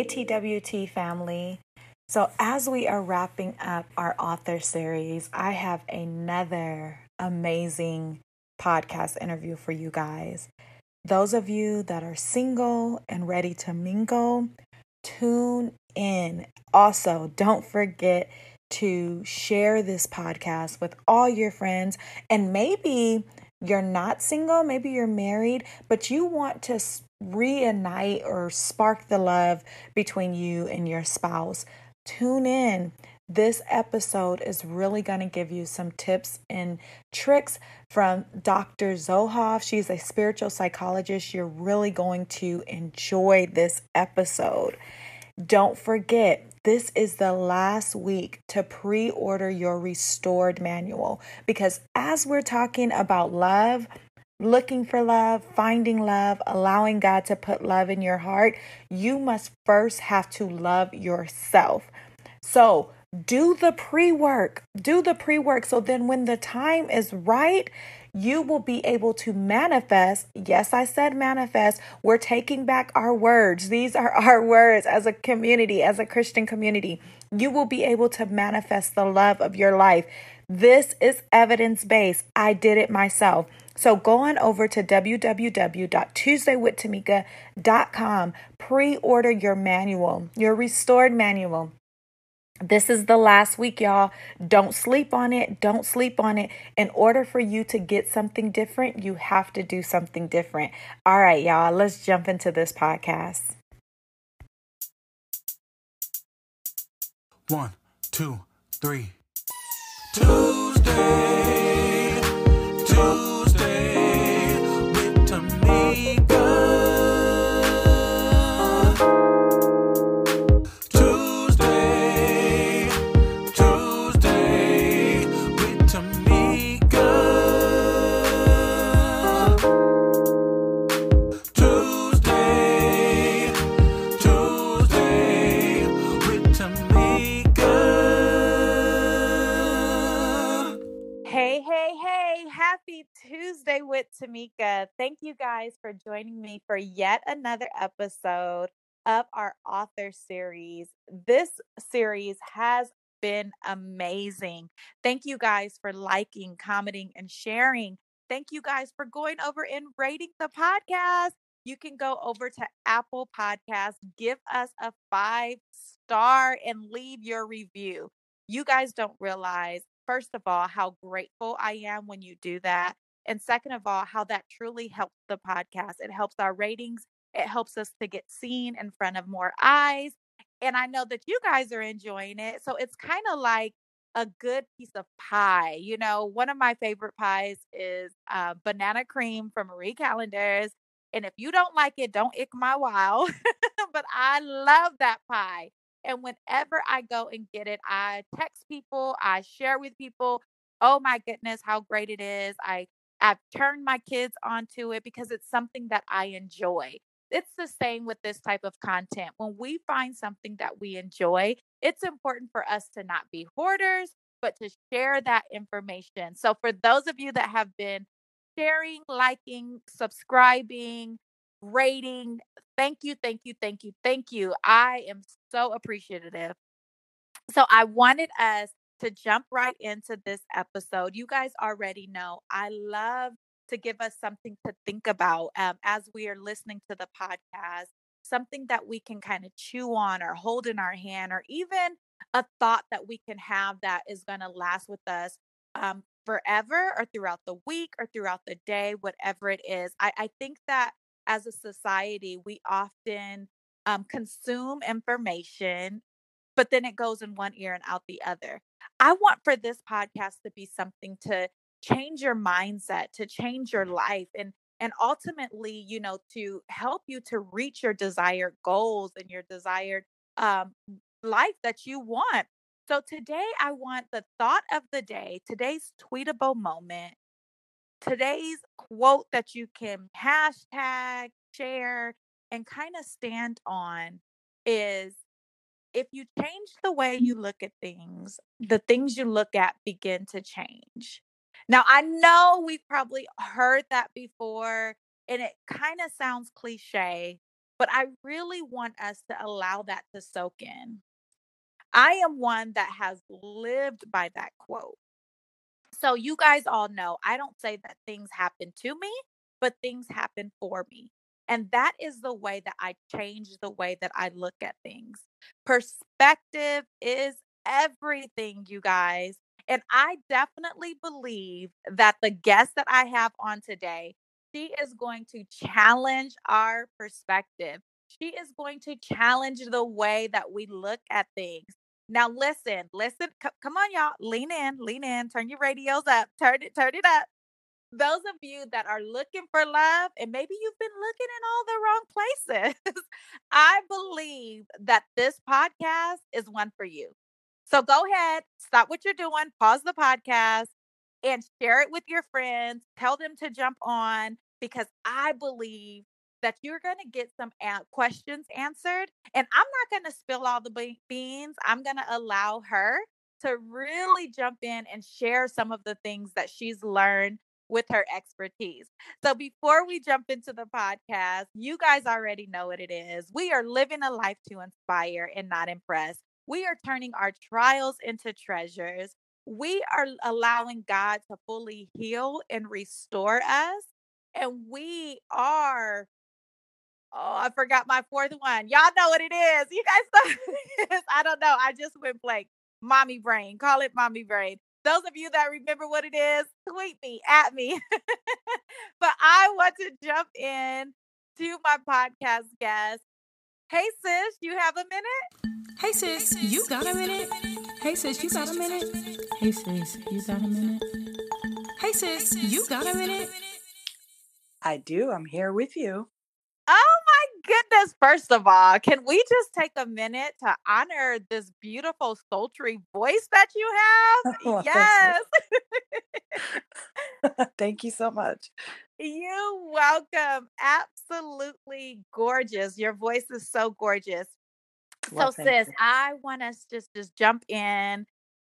Hey, TWT family. So, as we are wrapping up our author series, I have another amazing podcast interview for you guys. Those of you that are single and ready to mingle, tune in. Also, don't forget to share this podcast with all your friends and maybe you're not single, maybe you're married, but you want to reignite or spark the love between you and your spouse. Tune in. This episode is really going to give you some tips and tricks from Dr. Zohoff. She's a spiritual psychologist. You're really going to enjoy this episode. Don't forget, this is the last week to pre order your restored manual because as we're talking about love, looking for love, finding love, allowing God to put love in your heart, you must first have to love yourself. So, do the pre work. Do the pre work. So then, when the time is right, you will be able to manifest. Yes, I said manifest. We're taking back our words. These are our words as a community, as a Christian community. You will be able to manifest the love of your life. This is evidence based. I did it myself. So go on over to www.tuesdaywithtamika.com, pre order your manual, your restored manual. This is the last week, y'all. Don't sleep on it. Don't sleep on it. In order for you to get something different, you have to do something different. All right, y'all, let's jump into this podcast. One, two, three. Tuesday, Tuesday with Tamika. Thank you guys for joining me for yet another episode of our author series. This series has been amazing. Thank you guys for liking, commenting, and sharing. Thank you guys for going over and rating the podcast. You can go over to Apple Podcasts, give us a five star, and leave your review. You guys don't realize, first of all, how grateful I am when you do that. And second of all, how that truly helps the podcast. It helps our ratings, it helps us to get seen in front of more eyes. And I know that you guys are enjoying it. So it's kind of like a good piece of pie. You know, one of my favorite pies is uh, banana cream from Marie Callender's. And if you don't like it, don't ick my wow. but I love that pie. And whenever I go and get it, I text people, I share with people. Oh my goodness, how great it is. I I've turned my kids onto it because it's something that I enjoy. It's the same with this type of content. When we find something that we enjoy, it's important for us to not be hoarders, but to share that information. So, for those of you that have been sharing, liking, subscribing, rating, thank you, thank you, thank you, thank you. I am so appreciative. So, I wanted us to jump right into this episode. You guys already know I love to give us something to think about um, as we are listening to the podcast, something that we can kind of chew on or hold in our hand, or even a thought that we can have that is going to last with us um, forever or throughout the week or throughout the day, whatever it is. I, I think that as a society, we often um, consume information, but then it goes in one ear and out the other. I want for this podcast to be something to change your mindset, to change your life and and ultimately, you know, to help you to reach your desired goals and your desired um life that you want. So today I want the thought of the day, today's tweetable moment, today's quote that you can hashtag, share, and kind of stand on is if you change the way you look at things, the things you look at begin to change. Now, I know we've probably heard that before, and it kind of sounds cliche, but I really want us to allow that to soak in. I am one that has lived by that quote. So, you guys all know I don't say that things happen to me, but things happen for me. And that is the way that I change the way that I look at things. Perspective is everything, you guys. And I definitely believe that the guest that I have on today, she is going to challenge our perspective. She is going to challenge the way that we look at things. Now, listen, listen, c- come on, y'all, lean in, lean in, turn your radios up, turn it, turn it up. Those of you that are looking for love, and maybe you've been looking in all the wrong places, I believe that this podcast is one for you. So go ahead, stop what you're doing, pause the podcast, and share it with your friends. Tell them to jump on because I believe that you're going to get some questions answered. And I'm not going to spill all the beans. I'm going to allow her to really jump in and share some of the things that she's learned with her expertise. So before we jump into the podcast, you guys already know what it is. We are living a life to inspire and not impress. We are turning our trials into treasures. We are allowing God to fully heal and restore us. And we are, oh, I forgot my fourth one. Y'all know what it is. You guys know. I don't know. I just went blank. Mommy brain. Call it mommy brain. Those of you that remember what it is, tweet me at me. but I want to jump in to my podcast guest. Hey, sis, you have a minute? Hey sis, you got a minute? Hey sis, you got a minute? Hey sis, you got a minute? Hey sis, you got a minute? I do. I'm here with you. Oh my goodness. First of all, can we just take a minute to honor this beautiful, sultry voice that you have? Well, yes. Oh, thank you. thank you so much. You're welcome. Absolutely gorgeous. Your voice is so gorgeous. Well, So, sis, you. I want us just just jump in.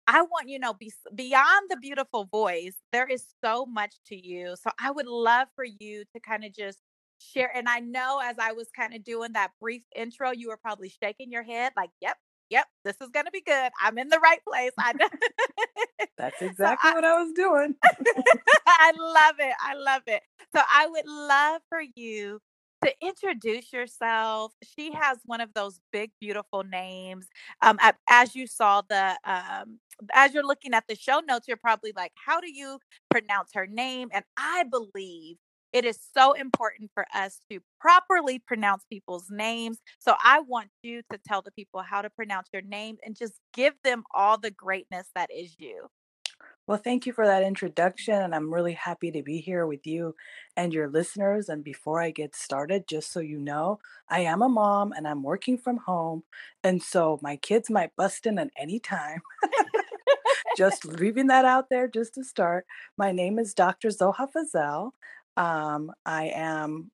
I want you know be, beyond the beautiful voice, there is so much to you. So I would love for you to kind of just share. And I know as I was kind of doing that brief intro, you were probably shaking your head like, "Yep, yep, this is gonna be good. I'm in the right place." I know. That's so exactly I, what I was doing. I love it. I love it. So I would love for you to introduce yourself. She has one of those big, beautiful names. Um, as you saw the, um, as you're looking at the show notes, you're probably like, how do you pronounce her name? And I believe it is so important for us to properly pronounce people's names. So I want you to tell the people how to pronounce your name and just give them all the greatness that is you. Well, thank you for that introduction. And I'm really happy to be here with you and your listeners. And before I get started, just so you know, I am a mom and I'm working from home. And so my kids might bust in at any time. just leaving that out there just to start. My name is Dr. Zoha Fazel. Um, I am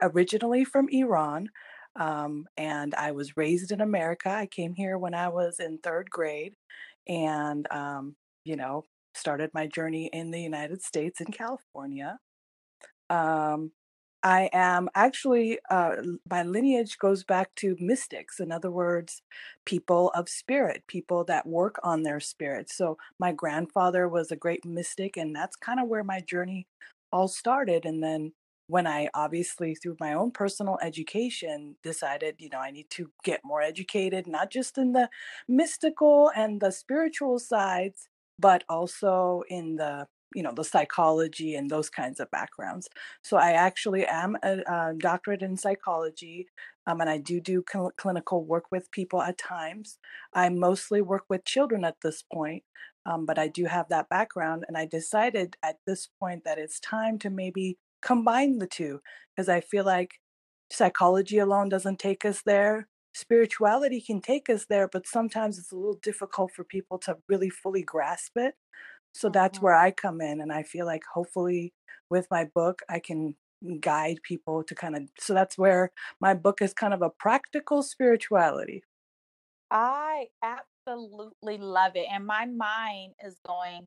originally from Iran, um, and I was raised in America. I came here when I was in third grade, and um, you know, started my journey in the United States in California. Um, I am actually, uh, my lineage goes back to mystics. In other words, people of spirit, people that work on their spirit. So my grandfather was a great mystic, and that's kind of where my journey all started. And then when I obviously, through my own personal education, decided, you know, I need to get more educated, not just in the mystical and the spiritual sides, but also in the you know the psychology and those kinds of backgrounds so I actually am a, uh doctorate in psychology, um, and I do do cl- clinical work with people at times. I mostly work with children at this point, um, but I do have that background, and I decided at this point that it's time to maybe combine the two because I feel like psychology alone doesn't take us there. Spirituality can take us there, but sometimes it's a little difficult for people to really fully grasp it. So that's Mhm. where I come in. And I feel like hopefully with my book, I can guide people to kind of, so that's where my book is kind of a practical spirituality. I absolutely love it. And my mind is going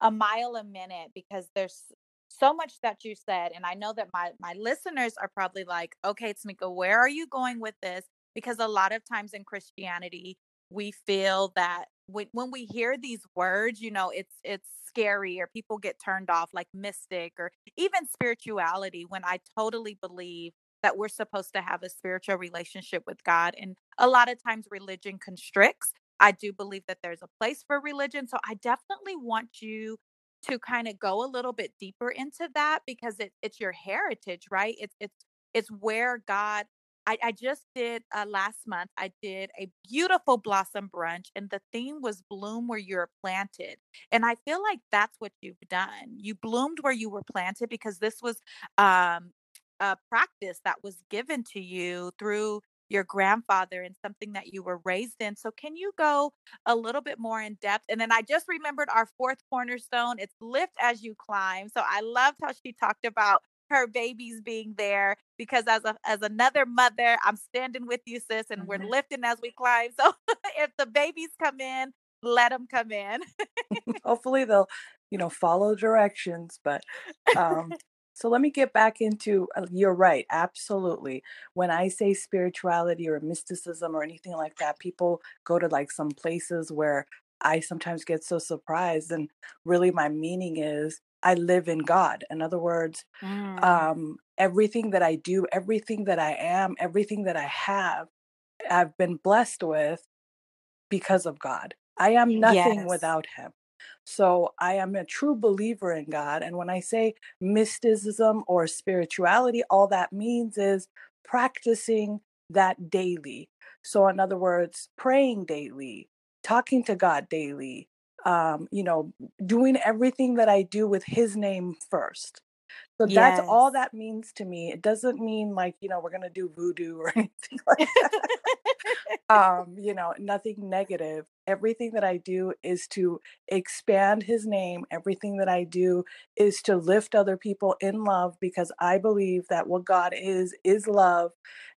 a mile a minute because there's so much that you said and i know that my my listeners are probably like okay tamika where are you going with this because a lot of times in christianity we feel that when, when we hear these words you know it's it's scary or people get turned off like mystic or even spirituality when i totally believe that we're supposed to have a spiritual relationship with god and a lot of times religion constricts i do believe that there's a place for religion so i definitely want you to kind of go a little bit deeper into that because it, it's your heritage right it's it's it's where god I, I just did uh, last month. I did a beautiful blossom brunch, and the theme was bloom where you're planted. And I feel like that's what you've done. You bloomed where you were planted because this was um, a practice that was given to you through your grandfather and something that you were raised in. So, can you go a little bit more in depth? And then I just remembered our fourth cornerstone it's lift as you climb. So, I loved how she talked about her babies being there because as a as another mother i'm standing with you sis and we're Mhm. lifting as we climb so if the babies come in let them come in Hopefully they'll, you know, follow directions. But um, so let me get back into. Uh, you're right, absolutely. When I say spirituality or mysticism or anything like that, people go to like some places where I sometimes get so surprised, and really my meaning is I live in God. In other words, Mm, um, everything that I do, everything that I am, everything that I have, I've been blessed with because of God. I am nothing yes without him. So I am a true believer in God. And when I say mysticism or spirituality, all that means is practicing that daily. So, in other words, praying daily, talking to God daily, um, you know, doing everything that I do with his name first. So that's all that means to me. It doesn't mean like, you know, we're going to do voodoo or anything like that um you know nothing negative everything that i do is to expand his name everything that i do is to lift other people in love because i believe that what god is is love.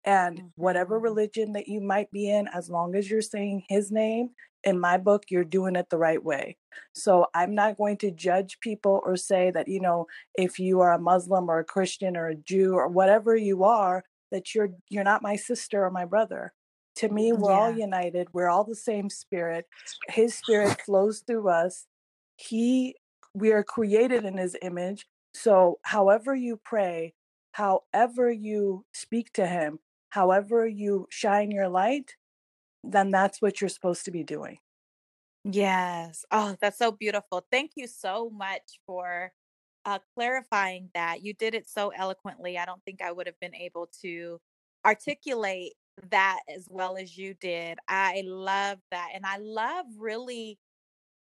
And whatever Mhm. religion that you might be in as long as you're saying his name in my book you're doing it the right way. So i'm not going to judge people or say that you know if you are a muslim or a christian or a jew or whatever you are that you're you're not my sister or my brother to me, we're all united. We're all the same spirit. His spirit flows through us. He, we are created in his image. So, however you pray, however you speak to him, however you shine your light, then that's what you're supposed to be doing. Yes. Oh, that's so beautiful. Thank you so much for uh, clarifying that. You did it so eloquently. I don't think I would have been able to articulate that as well as you did. I love that. And I love really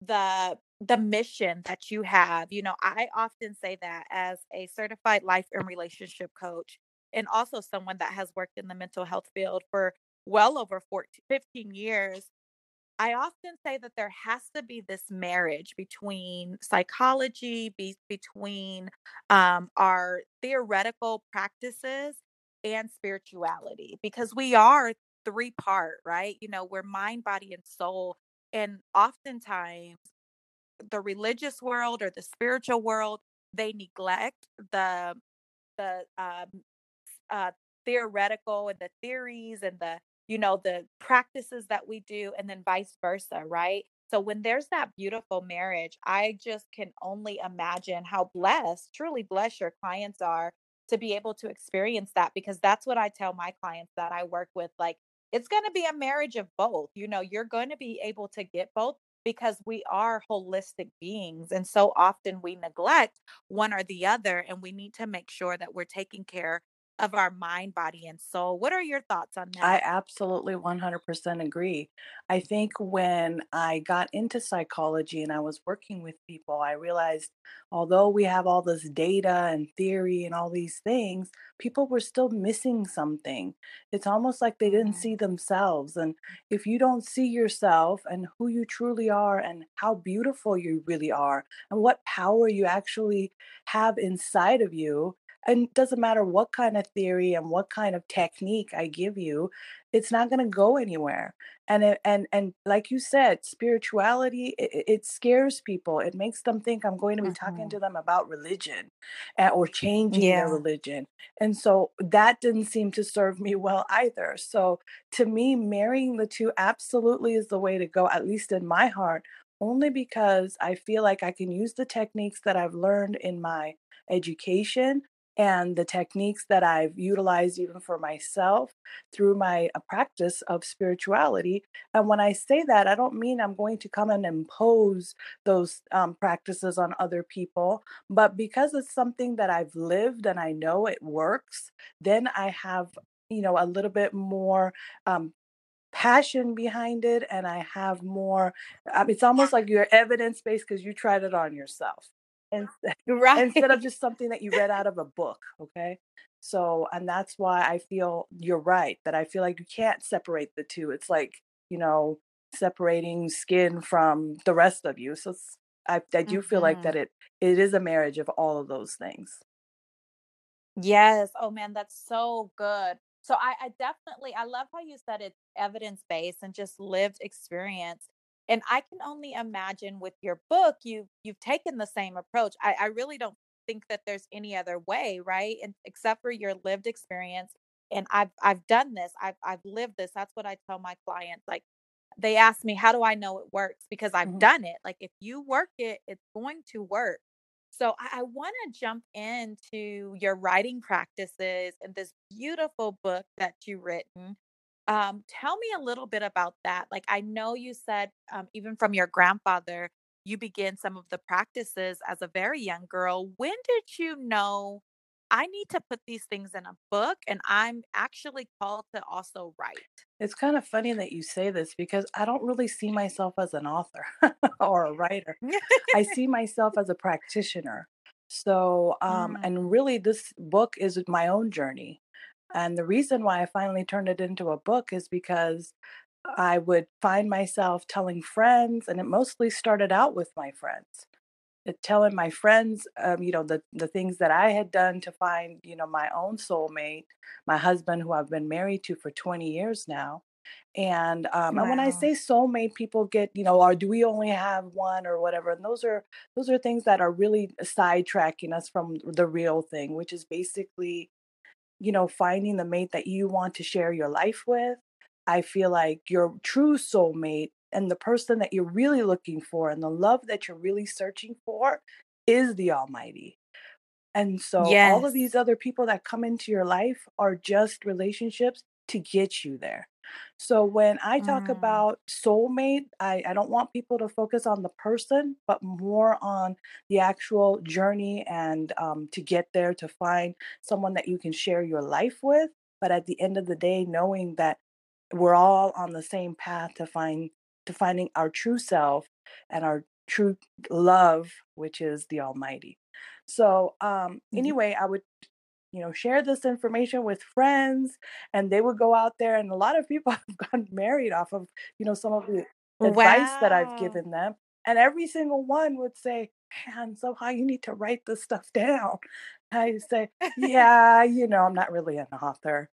the the mission that you have. You know, I often say that as a certified life and relationship coach and also someone that has worked in the mental health field for well over 14, 15 years I often say that there has to be this marriage between psychology, be, between um, our theoretical practices and spirituality, because we are three part, right? You know, we're mind, body, and soul. And oftentimes, the religious world or the spiritual world, they neglect the the um, uh, theoretical and the theories and the you know the practices that we do and then vice versa right so when there's that beautiful marriage i just can only imagine how blessed truly blessed your clients are to be able to experience that because that's what i tell my clients that i work with like it's going to be a marriage of both you know you're going to be able to get both because we are holistic beings and so often we neglect one or the other and we need to make sure that we're taking care of our mind, body, and soul. What are your thoughts on that? I absolutely 100% agree. I think when I got into psychology and I was working with people, I realized although we have all this data and theory and all these things, people were still missing something. It's almost like they didn't Mm, see themselves. And if you don't see yourself and who you truly are and how beautiful you really are and what power you actually have inside of you, and it doesn't matter what kind of theory and what kind of technique I give you, it's not going to go anywhere. And it, and and like you said spirituality it, it scares people. It makes them think i'm going to be talking Mhm. to them about religion uh, or changing their religion. And so that didn't seem to serve me well either. So to me marrying the two absolutely is the way to go at least in my heart only because i feel like i can use the techniques that i've learned in my education and the techniques that I've utilized even for myself through my uh, practice of spirituality. And when I say that, I don't mean I'm going to come and impose those um, practices on other people, but because it's something that I've lived and I know it works, then I have, you know, a little bit more um, passion behind it and I have more it's almost like you're evidence based because you tried it on yourself. And instead of just something that you read out of a book, okay? So, and that's why I feel you're right that I feel like you can't separate the two. It's like, you know, separating skin from the rest of you. So it's, I, I do feel like Mhm. that it it is a marriage of all of those things. Yes. Oh man, that's so good. So I, I definitely I love how you said it's evidence based and just lived experience. And I can only imagine with your book, you've you've taken the same approach. I, I really don't think that there's any other way, right? And except for your lived experience. And I've I've done this. I've I've lived this. That's what I tell my clients. Like they ask me, how do I know it works? Because I've Mhm. done it. Like if you work it, it's going to work. So I, I want to jump into your writing practices and this beautiful book that you written. Um, tell me a little bit about that. Like I know you said um, even from your grandfather, you began some of the practices as a very young girl. When did you know I need to put these things in a book and I'm actually called to also write? It's kind of funny that you say this because I don't really see myself as an author or a writer. I see myself as a practitioner. So, um, Mm, and really, this book is my own journey. And the reason why I finally turned it into a book is because I would find myself telling friends, and it mostly started out with my friends. Telling my friends, um, you know, the the things that I had done to find, you know, my own soulmate, my husband, who I've been married to for 20 years now. And um, and when I say soulmate, people get, you know, or do we only have one or whatever? And those are those are things that are really sidetracking us from the real thing, which is basically you know, finding the mate that you want to share your life with. I feel like your true soulmate and the person that you're really looking for and the love that you're really searching for is the Almighty. And so all of these other people that come into your life are just relationships to get you there. So when I talk Mm, about soulmate, I, I don't want people to focus on the person, but more on the actual journey and um, to get there to find someone that you can share your life with. But at the end of the day, knowing that we're all on the same path to find to finding our true self and our true love, which is the Almighty. So um anyway, I would you know share this information with friends and they would go out there and a lot of people have gotten married off of you know some of the advice that I've given them and every single one would say man somehow you need to write this stuff down I say yeah you know I'm not really an author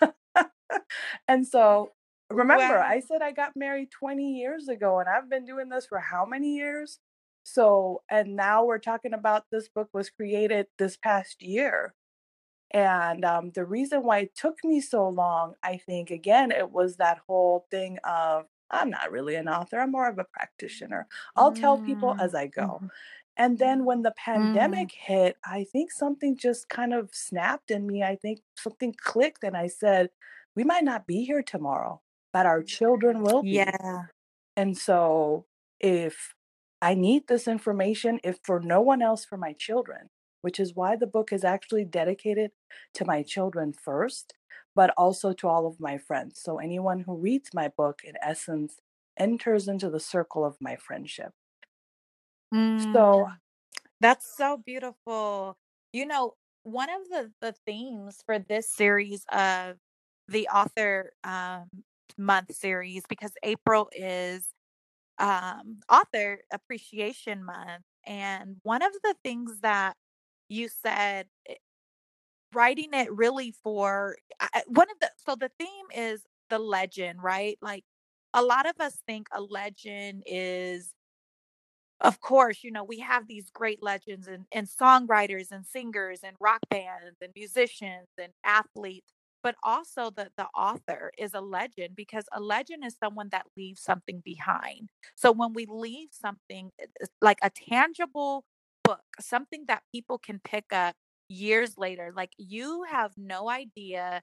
and so remember, I said I got married 20 years ago and I've been doing this for how many years? So, and now we're talking about this book was created this past year. And um, the reason why it took me so long, I think, again, it was that whole thing of I'm not really an author, I'm more of a practitioner. I'll tell people Mm, as I go. mhm, And then when the mm. pandemic hit, I think something just kind of snapped in me. I think something clicked, and I said, We might not be here tomorrow, but our children will be. Yeah. And so if I need this information, if for no one else, for my children, which is why the book is actually dedicated to my children first, but also to all of my friends. So anyone who reads my book, in essence, enters into the circle of my friendship. So, Mm. That's so beautiful. You know, one of the the themes for this series of the author um month series because April is um author appreciation month and one of the things that you said eh, writing it really for one of the so the theme is the legend, right? Like a lot of us think a legend is of course, you know, we have these great legends and, and songwriters and singers and rock bands and musicians and athletes, but also the, the author is a legend because a legend is someone that leaves something behind. So when we leave something like a tangible book, something that people can pick up years later, like you have no idea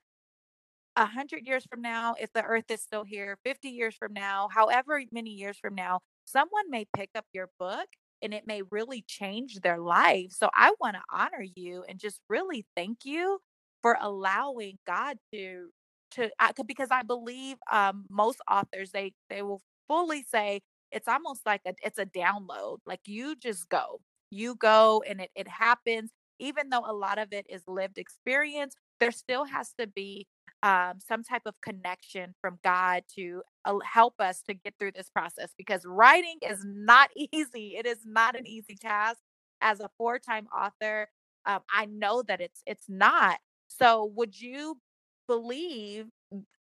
a hundred years from now, if the earth is still here, 50 years from now, however many years from now, someone may pick up your book and it may really change their life. So I want to honor you and just really thank you for allowing God to to I, because I believe um, most authors they they will fully say it's almost like a, it's a download. Like you just go, you go, and it it happens. Even though a lot of it is lived experience, there still has to be um, some type of connection from God to uh, help us to get through this process because writing is not easy. It is not an easy task. As a four-time author, um, I know that it's it's not. So, would you believe,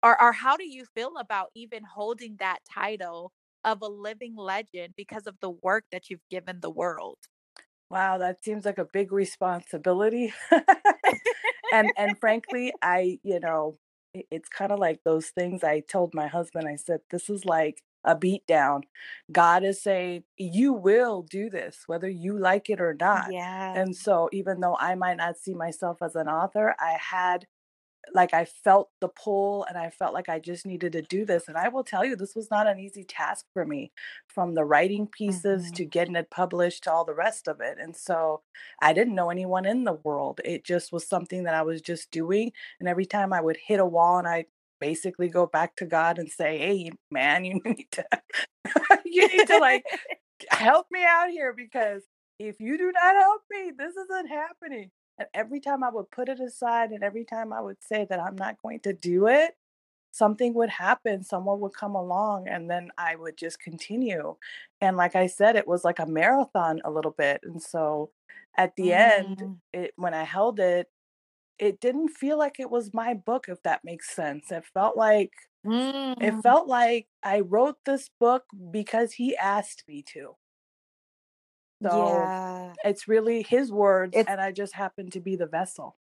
or or how do you feel about even holding that title of a living legend because of the work that you've given the world? Wow, that seems like a big responsibility. and and frankly, I, you know, it's kind of like those things I told my husband. I said, this is like a beat down. God is saying, you will do this, whether you like it or not. Yeah. And so, even though I might not see myself as an author, I had like I felt the pull and I felt like I just needed to do this. And I will tell you, this was not an easy task for me from the writing pieces Mhm. to getting it published to all the rest of it. And so I didn't know anyone in the world. It just was something that I was just doing. And every time I would hit a wall and I basically go back to God and say, Hey, man, you need to, you need to like help me out here because if you do not help me, this isn't happening. Every time I would put it aside and every time I would say that I'm not going to do it, something would happen. Someone would come along and then I would just continue. And like I said, it was like a marathon a little bit. And so at the end, Mm, it when I held it, it didn't feel like it was my book, if that makes sense. It felt like it mm. felt like I wrote this book because he asked me to. So Yeah. it's really his words, It's and I just happen to be the vessel.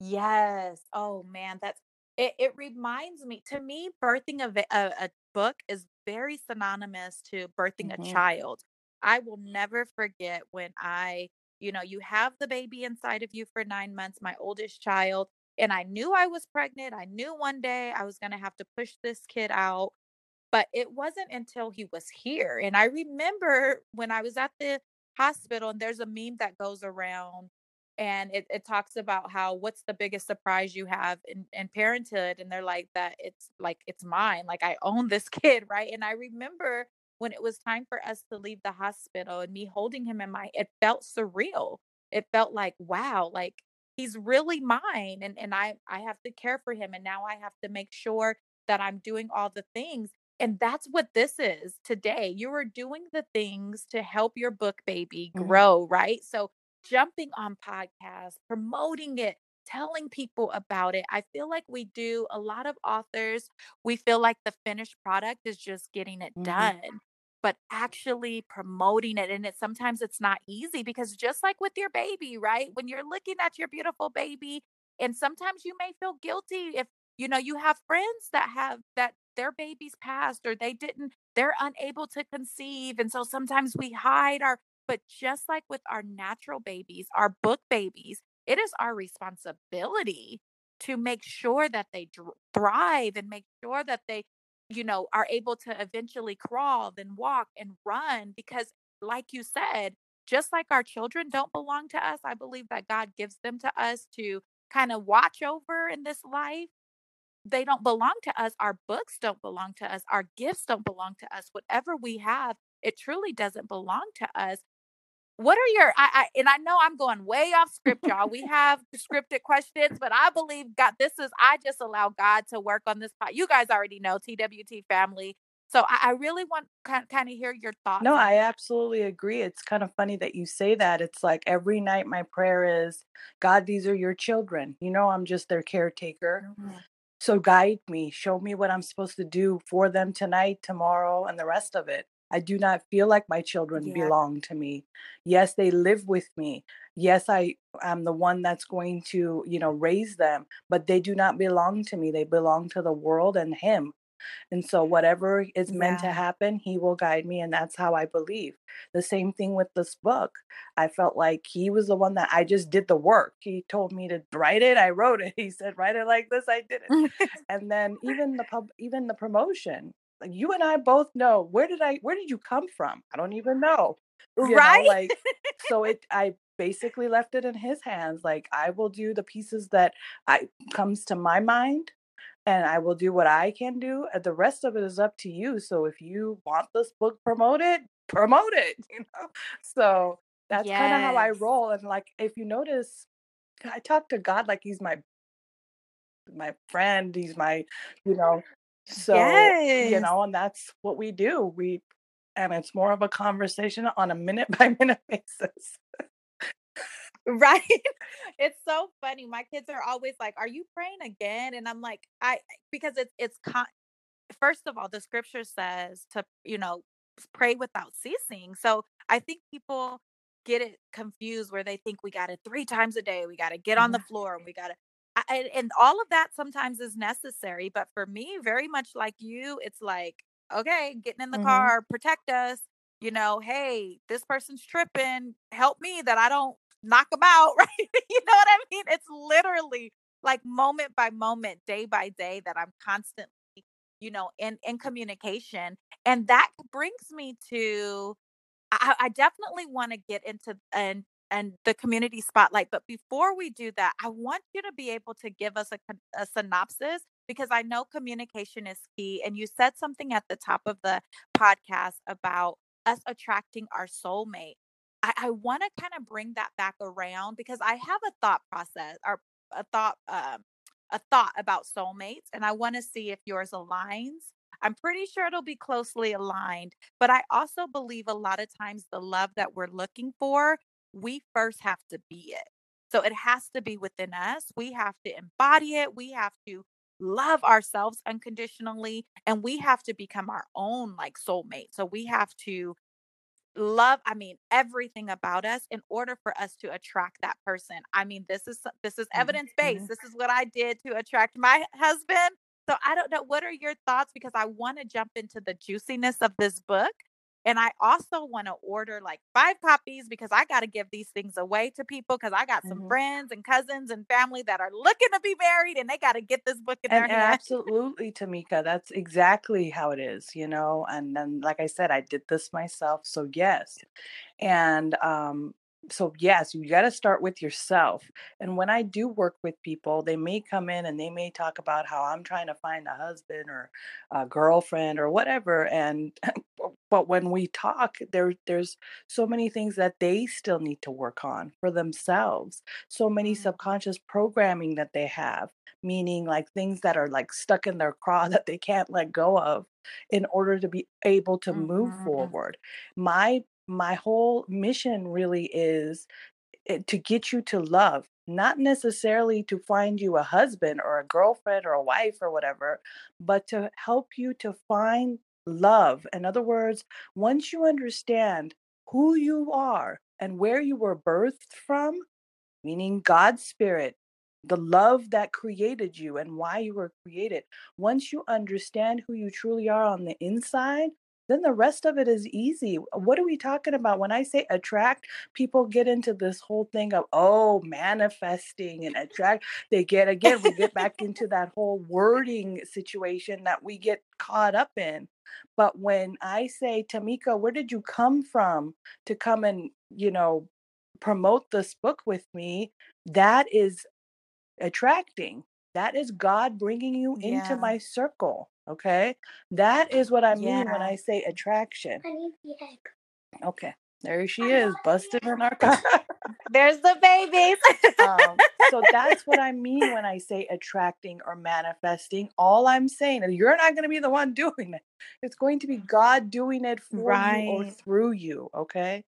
Yes. Oh man, that's it. It reminds me. To me, birthing a, a a book is very synonymous to birthing a Mhm, child. I will never forget when I, you know, you have the baby inside of you for nine months, my oldest child, and I knew I was pregnant. I knew one day I was going to have to push this kid out but it wasn't until he was here. And I remember when I was at the hospital, and there's a meme that goes around and it, it talks about how what's the biggest surprise you have in, in parenthood. And they're like, that it's like, it's mine. Like, I own this kid. Right. And I remember when it was time for us to leave the hospital and me holding him in my, it felt surreal. It felt like, wow, like, he's really mine and and I I have to care for him and now I have to make sure that I'm doing all the things and that's what this is today. You are doing the things to help your book baby mhm, grow, right? So, jumping on podcasts, promoting it, telling people about it. I feel like we do a lot of authors, we feel like the finished product is just getting it mhm, done. But actually promoting it, and it sometimes it's not easy because just like with your baby, right? When you're looking at your beautiful baby, and sometimes you may feel guilty if you know you have friends that have that their babies passed or they didn't they're unable to conceive and so sometimes we hide our but just like with our natural babies our book babies it is our responsibility to make sure that they thrive and make sure that they you know are able to eventually crawl then walk and run because like you said just like our children don't belong to us i believe that god gives them to us to kind of watch over in this life they don't belong to us. Our books don't belong to us. Our gifts don't belong to us. Whatever we have, it truly doesn't belong to us. What are your I, I and I know I'm going way off script, y'all. We have scripted questions, but I believe God, this is I just allow God to work on this pot. You guys already know TWT family. So I, I really want kind kind of hear your thoughts No, I absolutely agree. It's kind of funny that you say that. It's like every night my prayer is, God, these are your children. You know, I'm just their caretaker. Mm, So guide me, show me what I'm supposed to do for them tonight, tomorrow, and the rest of it. I do not feel like my children Yeah. belong to me. Yes, they live with me. Yes, I am the one that's going to, you know, raise them, but they do not belong to me. They belong to the world and him. And so whatever is meant to happen, he will guide me and that's how I believe. The same thing with this book. I felt like he was the one that I just did the work. He told me to write it, I wrote it. He said write it like this, I did it and then even the pub even the promotion like you and i both know where did i where did you come from i don't even know you know right? like so it i basically left it in his hands like i will do the pieces that i comes to my mind and i will do what i can do and the rest of it is up to you so if you want this book promoted promote it you know? So that's kind of how i roll and like if you notice i talk to god like he's my my friend he's my you know? So you know and that's what we do we and it's more of a conversation on a minute by minute basis Right. It's so funny. My kids are always like, "Are you praying again?" And I'm like, "I because it's it's con- first of all, the scripture says to, you know, pray without ceasing. So I think people get it confused where they think we got it three times a day. We got to get on the floor and we got to, and, and all of that sometimes is necessary. But for me, very much like you, it's like, okay, getting in the Mhm. car, protect us. You know, hey, this person's tripping. Help me that I don't knock them out, right? you know what I mean? It's literally like moment by moment, day by day that I'm constantly you know in in communication and that brings me to i, I definitely want to get into and and the community spotlight but before we do that i want you to be able to give us a, a synopsis because i know communication is key and you said something at the top of the podcast about us attracting our soulmate i, I want to kind of bring that back around because i have a thought process or a thought um, a thought about soulmates and I want to see if yours aligns. I'm pretty sure it'll be closely aligned, but I also believe a lot of times the love that we're looking for, we first have to be it. So it has to be within us. We have to embody it. We have to love ourselves unconditionally and we have to become our own like soulmate. So we have to love i mean everything about us in order for us to attract that person. I mean this is this is evidence based. Mhm. this is what i did to attract my husband. So i don't know what are your thoughts? Because i want to jump into the juiciness of this book and i also want to order like five copies because i got to give these things away to people because i got some Mhm. friends and cousins and family that are looking to be married and they got to get this book in and, their and hand absolutely tamika that's exactly how it is you know and then like i said i did this myself so yes and um so yes you got to start with yourself and when i do work with people they may come in and they may talk about how i'm trying to find a husband or a girlfriend or whatever and but when we talk there there's so many things that they still need to work on for themselves so many Mhm. subconscious programming that they have meaning like things that are like stuck in their craw that they can't let go of in order to be able to move Mhm. forward my my whole mission really is to get you to love not necessarily to find you a husband or a girlfriend or a wife or whatever but to help you to find love in other words once you understand who you are and where you were birthed from meaning God's spirit, the love that created you and why you were created. Once you understand who you truly are on the inside, then the rest of it is easy. What are we talking about? When I say attract, people get into this whole thing of, oh, manifesting and attract. They get, again, we get back into that whole wording situation that we get caught up in. But when I say, Tamika, where did you come from to come and, you know, promote this book with me, that is attracting. That is God bringing you into yeah my circle. Okay. That is what I mean when I say attraction. Okay. There she is, busted in our car. there's the babies um, so that's what I mean when I say attracting or manifesting. All I'm saying is you're not going to be the one doing it. It's going to be God doing it for you or through you. Okay.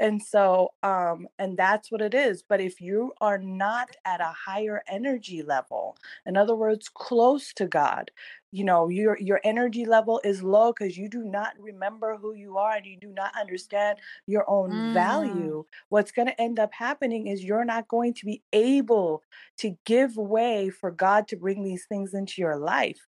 And so, um, and that's what it is. But if you are not at a higher energy level, in other words, close to God, you know, your your energy level is low because you do not remember who you are and you do not understand your own Mm. value. What's going to end up happening is you're not going to be able to give way for God to bring these things into your life.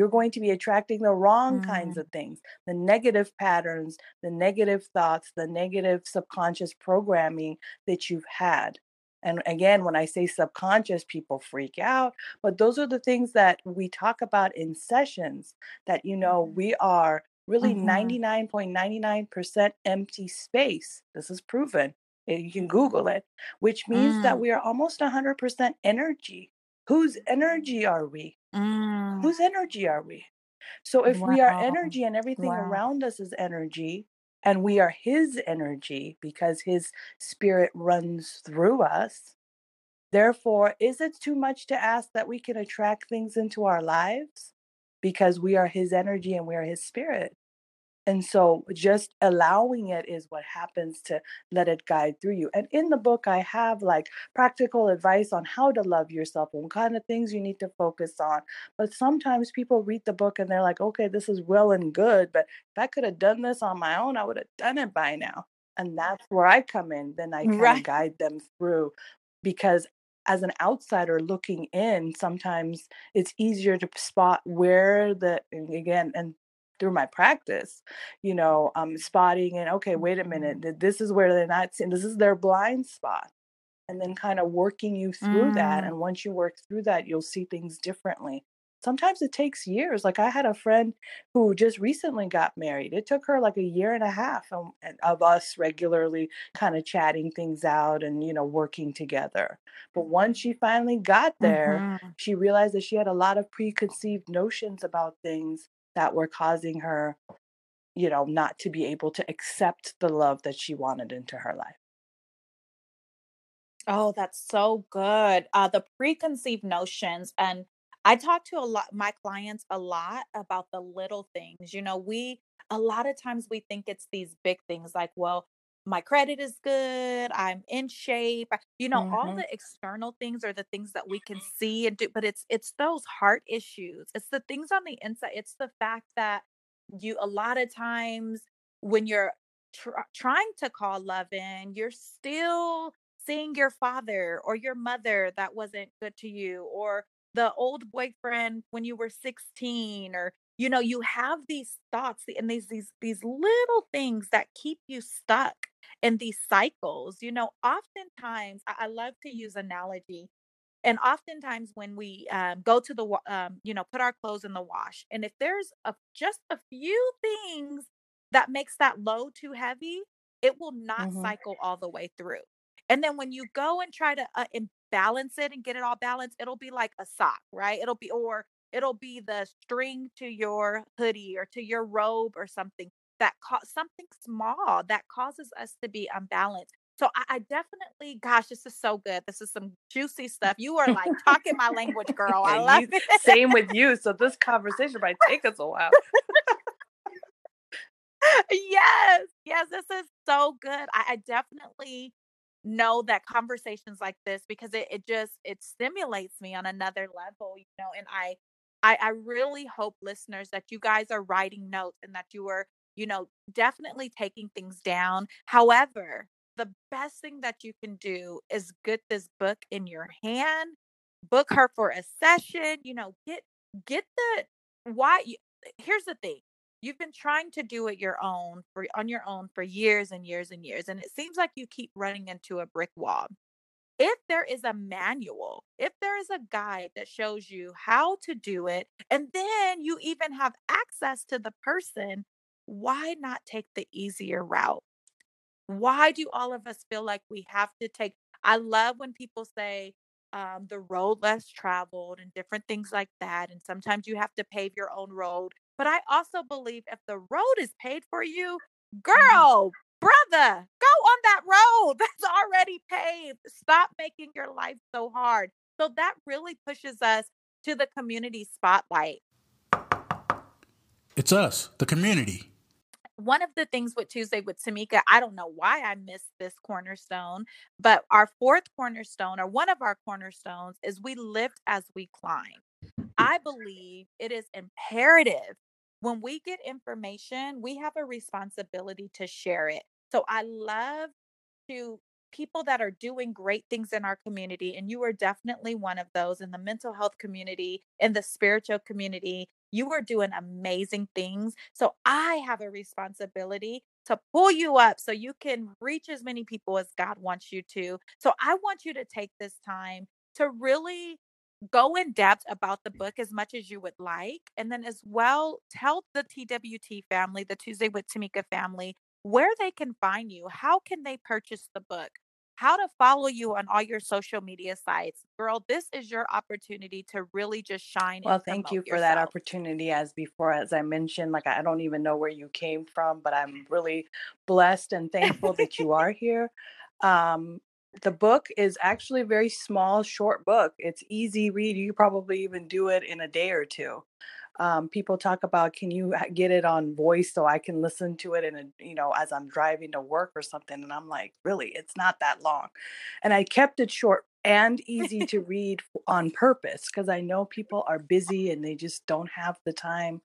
You're going to be attracting the wrong kinds Mm. of things, the negative patterns, the negative thoughts, the negative subconscious programming that you've had. And again, when I say subconscious, people freak out. But those are the things that we talk about in sessions that, you know, we are really Mhm. 99.99% empty space. This is proven. Uh, You can Google it, which means that Mm. we are almost 100% energy. Whose energy are we? Mm. Whose energy are we? So if we are energy and everything Wow. around us is energy, and we are his energy because his spirit runs through us, therefore, is it too much to ask that we can attract things into our lives because we are his energy and we are his spirit? And so just allowing it is what happens to let it guide through you. And in the book, I have like practical advice on how to love yourself and what kind of things you need to focus on. But sometimes people read the book and they're like, okay, this is well and good, but if I could have done this on my own, I would have done it by now. And that's where I come in. Then I of Right. guide them through because as an outsider looking in, sometimes it's easier to spot where the, again, and through my practice, you know, um, spotting and okay, wait a minute, this is where they're not seeing, this is their blind spot. And then kind of working you through that. Mm. And once you work through that, you'll see things differently. Sometimes it takes years. Like I had a friend who just recently got married. It took her like a year and a half um, and of us regularly kind of chatting things out and, you know, working together. But once she finally got there, Mhm. she realized that she had a lot of preconceived notions about things that were causing her, you know, not to be able to accept the love that she wanted into her life. Oh, that's so good. Uh, the preconceived notions, and I talk to a lot my clients a lot about the little things. You know, we a lot of times we think it's these big things like, well, my credit is good, I'm in shape. You know, all hmm the external things are the things that we can see and do, but it's it's those heart issues. It's the things on the inside. It's the fact that you a lot of times when you're tr- trying to call love in, you're still seeing your father or your mother that wasn't good to you or the old boyfriend when you were 16 or you know you have these thoughts and these these these little things that keep you stuck in these cycles you know oftentimes i, I love to use analogy and oftentimes when we um, go to the um, you know put our clothes in the wash and if there's a just a few things that makes that load too heavy it will not hmm cycle all the way through. And then when you go and try to uh, balance it and get it all balanced it'll be like a sock right? It'll be or it'll be the string to your hoodie or to your robe or something that cause something small that causes us to be unbalanced so I, I definitely, gosh, this is so good. This is some juicy stuff. You are like talking my language, girl. I love you it. same with you. So this conversation might take us a while. yes, yes, this is so good. I, I definitely know that conversations like this because it, it just it stimulates me on another level, you know, and I I I really hope listeners that you guys are writing notes and that you are, you know, definitely taking things down. However, the best thing that you can do is get this book in your hand, book her for a session, you know, get get the why here's the thing You've been trying to do it your own for on your own for years and years and years, and it seems like you keep running into a brick wall. If there is a manual, if there is a guide that shows you how to do it, and then you even have access to the person, why not take the easier route? Why do all of us feel like we have to take I love when people say, um, the road less traveled and different things like that, and sometimes you have to pave your own road, but I also believe if the road is paid for you, Mhm. girl, brother, go on that road that's already paved. Stop making your life so hard. So that really pushes us to the community spotlight. It's us, the community. one of the things with Tuesday with Tamika, I don't know why I missed this cornerstone, but our fourth cornerstone, or one of our cornerstones, is we lift as we climb. I believe it is imperative when we get information, we have a responsibility to share it. So I love to people that are doing great things in our community, and you are definitely one of those in the mental health community, in the spiritual community. You are doing amazing things. So I have a responsibility to pull you up so you can reach as many people as God wants you to. So I want you to take this time to really go in depth about the book as much as you would like. And then, as well, tell the TWT family, the Tuesday with Tamika family, where they can find you. How can they purchase the book? How to follow you on all your social media sites. Girl, this is your opportunity to really just shine Well, thank you for that opportunity. As before, as I mentioned, like I don't even know where you came from, but I'm really blessed and thankful that you are here. Um, the book is actually a very small, short book. It's easy read. You probably even do it in a day or two. Um, people talk about, can you get it on voice so I can listen to it and you know, as I'm driving to work or something? And I'm like, really, it's not that long. And I kept it short and easy to read on purpose because I know people are busy and they just don't have the time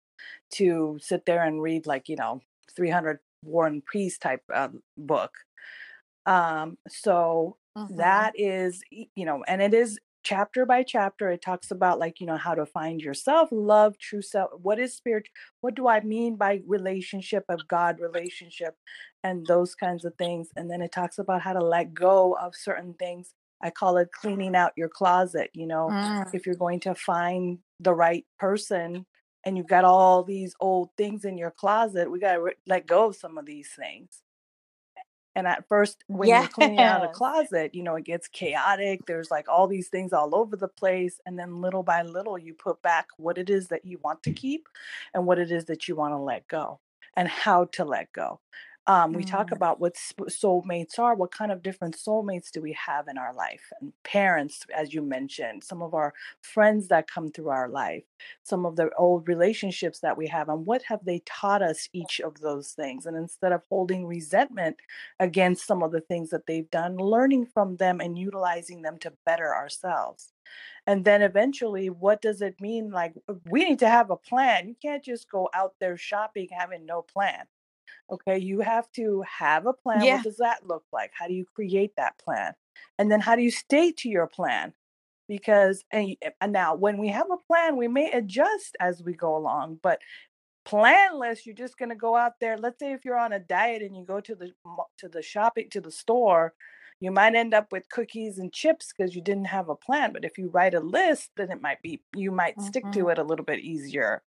to sit there and read like, you know, 300 War and Peace type um, book. Um, so Mhm. that is, you know, and it is chapter by chapter. It talks about like, you know, how to find yourself, love, true self. What is spirit? What do I mean by relationship of God relationship and those kinds of things? And then it talks about how to let go of certain things. I call it cleaning out your closet. You know, Mm. if you're going to find the right person and you've got all these old things in your closet, we got to re- let go of some of these things. And at first, when you're cleaning out a closet, you know, it gets chaotic. There's like all these things all over the place. And then little by little, you put back what it is that you want to keep and what it is that you want to let go and how to let go. Um, we talk Mm. about what soulmates are, what kind of different soulmates do we have in our life, and parents, as you mentioned, some of our friends that come through our life, some of the old relationships that we have, and what have they taught us each of those things. And instead of holding resentment against some of the things that they've done, learning from them and utilizing them to better ourselves. And then eventually, what does it mean? Like, we need to have a plan. You can't just go out there shopping having no plan. Okay, you have to have a plan. Yeah. What does that look like? How do you create that plan? And then how do you stay to your plan? Because and, and now when we have a plan, we may adjust as we go along, but planless, you're just going to go out there. Let's say if you're on a diet and you go to the to the shopping to the store, you might end up with cookies and chips because you didn't have a plan. But if you write a list, then it might be you might stick Mhm. to it a little bit easier.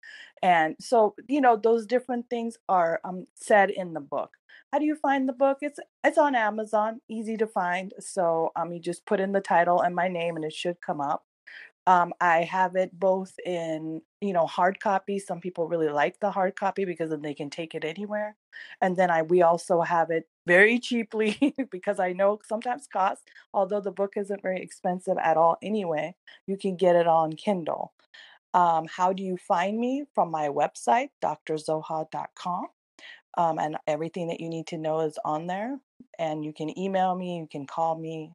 And so, you know, those different things are um, said in the book. How do you find the book? It's it's on Amazon, easy to find. So um, you just put in the title and my name, and it should come up. Um, I have it both in, you know, hard copy. Some people really like the hard copy because then they can take it anywhere. And then I we also have it very cheaply because I know sometimes cost, although the book isn't very expensive at all anyway, you can get it on Kindle. Um, how do you find me? From my website, drzoha.com. Um, and everything that you need to know is on there. And you can email me, you can call me,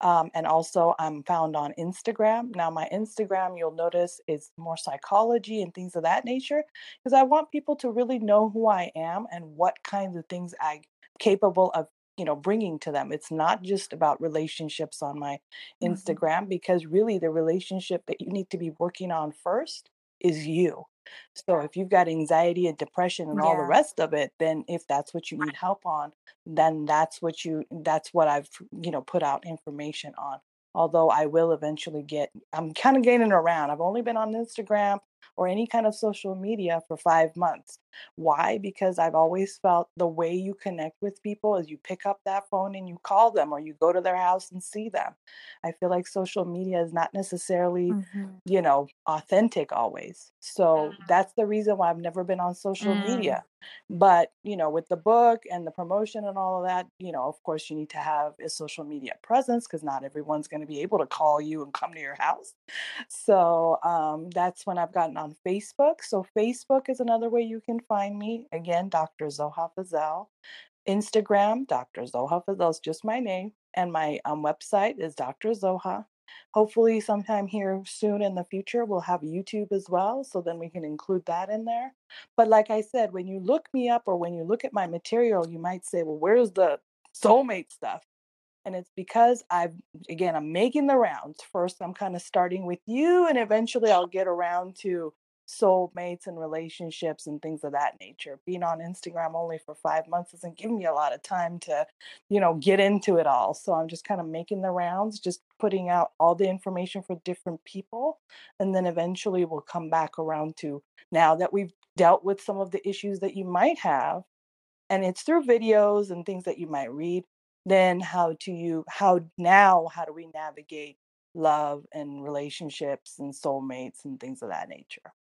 um, and also, I'm found on Instagram. Now, my Instagram, you'll notice, is more psychology and things of that nature because I want people to really know who I am and what kinds of things I'm capable of, you know, bringing to them. It's not just about relationships on my Mhm. Instagram because really the relationship that you need to be working on first is you. So if you've got anxiety and depression and all the rest of it, then if that's what you need help on, then that's what you that's what I've you know put out information on. Although I will eventually get I'm kind of gaining around. I've only been on Instagram or any kind of social media for 5 months. Why? Because I've always felt the way you connect with people is you pick up that phone and you call them or you go to their house and see them. I feel like social media is not necessarily Mhm. you know, authentic always. So that's the reason why I've never been on social Mm. media But, you know, with the book and the promotion and all of that, you know, of course, you need to have a social media presence because not everyone's going to be able to call you and come to your house. So um, that's when I've gotten on Facebook. So Facebook is another way you can find me. Again, Dr. Zoha Fazel. Instagram, Dr. Zoha Fazel is just my name. And my um, website is Dr. Zoha hopefully sometime here soon in the future we'll have youtube as well so then we can include that in there. But like i said when you look me up or when you look at my material you might say well where's the soulmate stuff? And it's because i've again i'm making the rounds. First i'm kind of starting with you and eventually i'll get around to soulmates and relationships and things of that nature. Being on Instagram only for five months doesn't give me a lot of time to, you know, get into it all. So I'm just kind of making the rounds, just putting out all the information for different people. And then eventually we'll come back around to now that we've dealt with some of the issues that you might have. And it's through videos and things that you might read. Then how to you how now how do we navigate love and relationships and soulmates and things of that nature.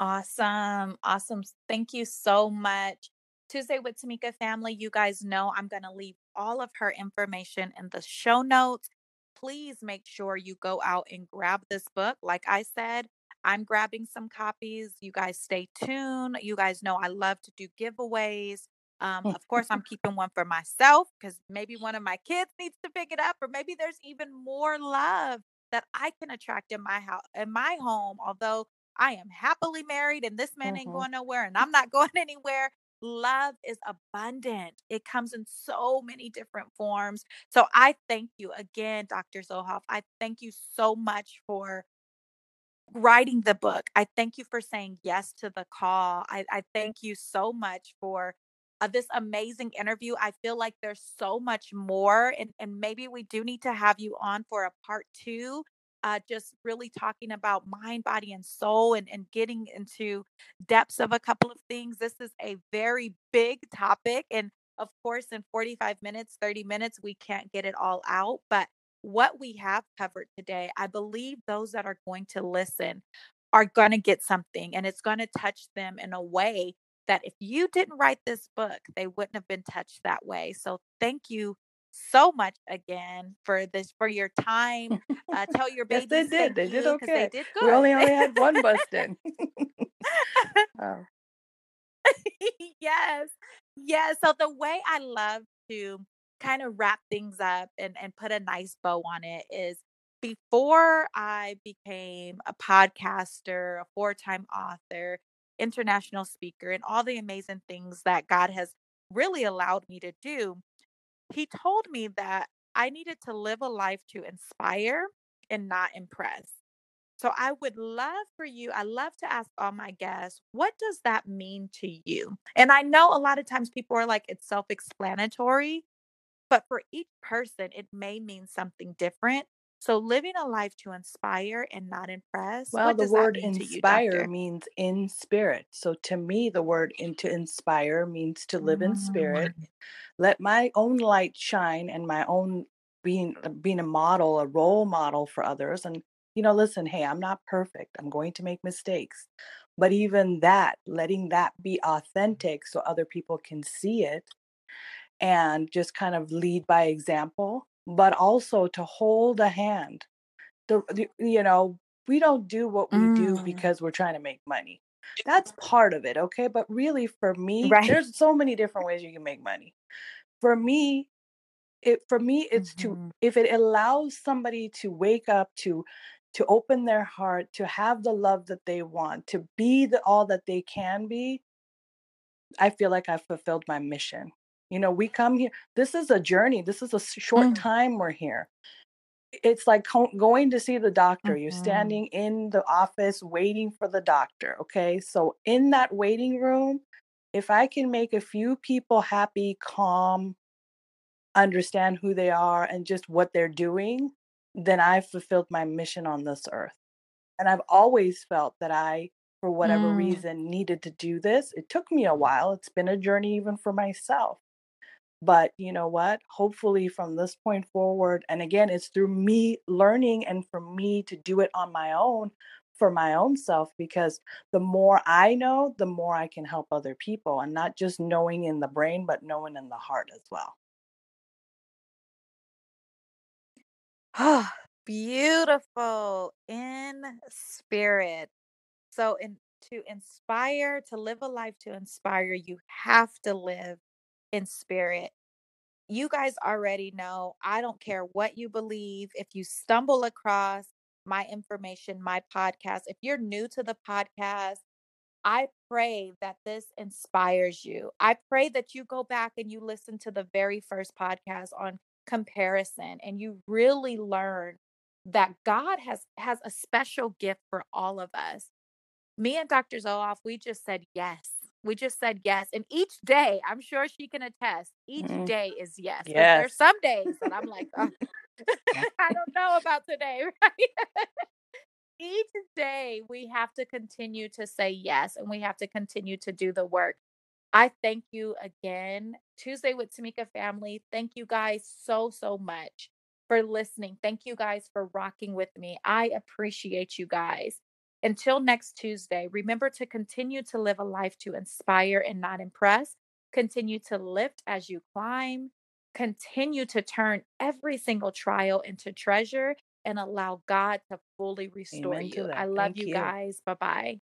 Awesome. Awesome. Thank you so much. Tuesday with Tamika family, you guys know I'm going to leave all of her information in the show notes. Please make sure you go out and grab this book. Like I said, I'm grabbing some copies. You guys stay tuned. You guys know I love to do giveaways. Um, of course, I'm keeping one for myself because maybe one of my kids needs to pick it up, or maybe there's even more love that I can attract in my house, in my home. Although I am happily married and this man ain't hmm going nowhere and I'm not going anywhere. Love is abundant. It comes in so many different forms. So I thank you again, Dr. Zohoff. I thank you so much for writing the book. I thank you for saying yes to the call. I, I thank you so much for uh, this amazing interview. I feel like there's so much more, and, and maybe we do need to have you on for a part two. Uh, just really talking about mind, body, and soul, and, and getting into depths of a couple of things. This is a very big topic. And of course, in 45 minutes, 30 minutes, we can't get it all out. But what we have covered today, I believe those that are going to listen are going to get something and it's going to touch them in a way that if you didn't write this book, they wouldn't have been touched that way. So thank you so much again for this for your time. Uh, tell your yes, they did. They did because they okay. did We only only had one bust in. oh. yes. Yes. So the way I love to kind of wrap things up and, and put a nice bow on it is before I became a podcaster, a four time author, international speaker, and all the amazing things that God has really allowed me to do, He told me that I needed to live a life to inspire and not impress. So I would love for you, I love to ask all my guests, what does that mean to you? And I know a lot of times people are like, it's self explanatory, but for each person, it may mean something different. So living a life to inspire and not impress, Well, the word mean to you, inspire means in spirit. So to me, the word in to inspire means to live in spirit. Mm, Let my own light shine and my own being uh, being a model, a role model for others. And you know, listen, hey, I'm not perfect. I'm going to make mistakes. But even that, letting that be authentic so other people can see it and just kind of lead by example, but also to hold a hand. The, the you know, we don't do what we do mm, because we're trying to make money. That's part of it, okay? But really for me, right. there's so many different ways you can make money. For me, it for me it's to hmm if it allows somebody to wake up to to open their heart, to have the love that they want, to be the all that they can be, I feel like I've fulfilled my mission. You know, we come here. This is a journey. This is a short mm, time we're here. It's like going to see the doctor. You're mhm, standing in the office waiting for the doctor. Okay. So, in that waiting room, if I can make a few people happy, calm, understand who they are, and just what they're doing, then I've fulfilled my mission on this earth. And I've always felt that I, for whatever mm, reason, needed to do this. It took me a while. It's been a journey even for myself but you know what? Hopefully, from this point forward, and again, it's through me learning and for me to do it on my own. for my own self because the more I know, the more I can help other people and not just knowing in the brain, but knowing in the heart as well. Beautiful in spirit. So, in to inspire, to live a life to inspire, you have to live in spirit. You guys already know, I don't care what you believe. If you stumble across my information, my podcast, if you're new to the podcast, I pray that this inspires you. I pray that you go back and you listen to the very first podcast on comparison and you really learn that God has has a special gift for all of us. Me and Dr. Zoloff, we just said yes. We just said yes. And each day, I'm sure she can attest, each Mm, day is yes. But yes. there's some days that I'm like, oh, I don't know about today, right? each day we have to continue to say yes and we have to continue to do the work. I thank you again. Tuesday with Tamika family. Thank you guys so, so much for listening. Thank you guys for rocking with me. I appreciate you guys. Until next Tuesday, remember to continue to live a life to inspire and not impress. Continue to lift as you climb. Continue to turn every single trial into treasure and allow God to fully restore Amen to you. I love Thank you. guys. Bye bye.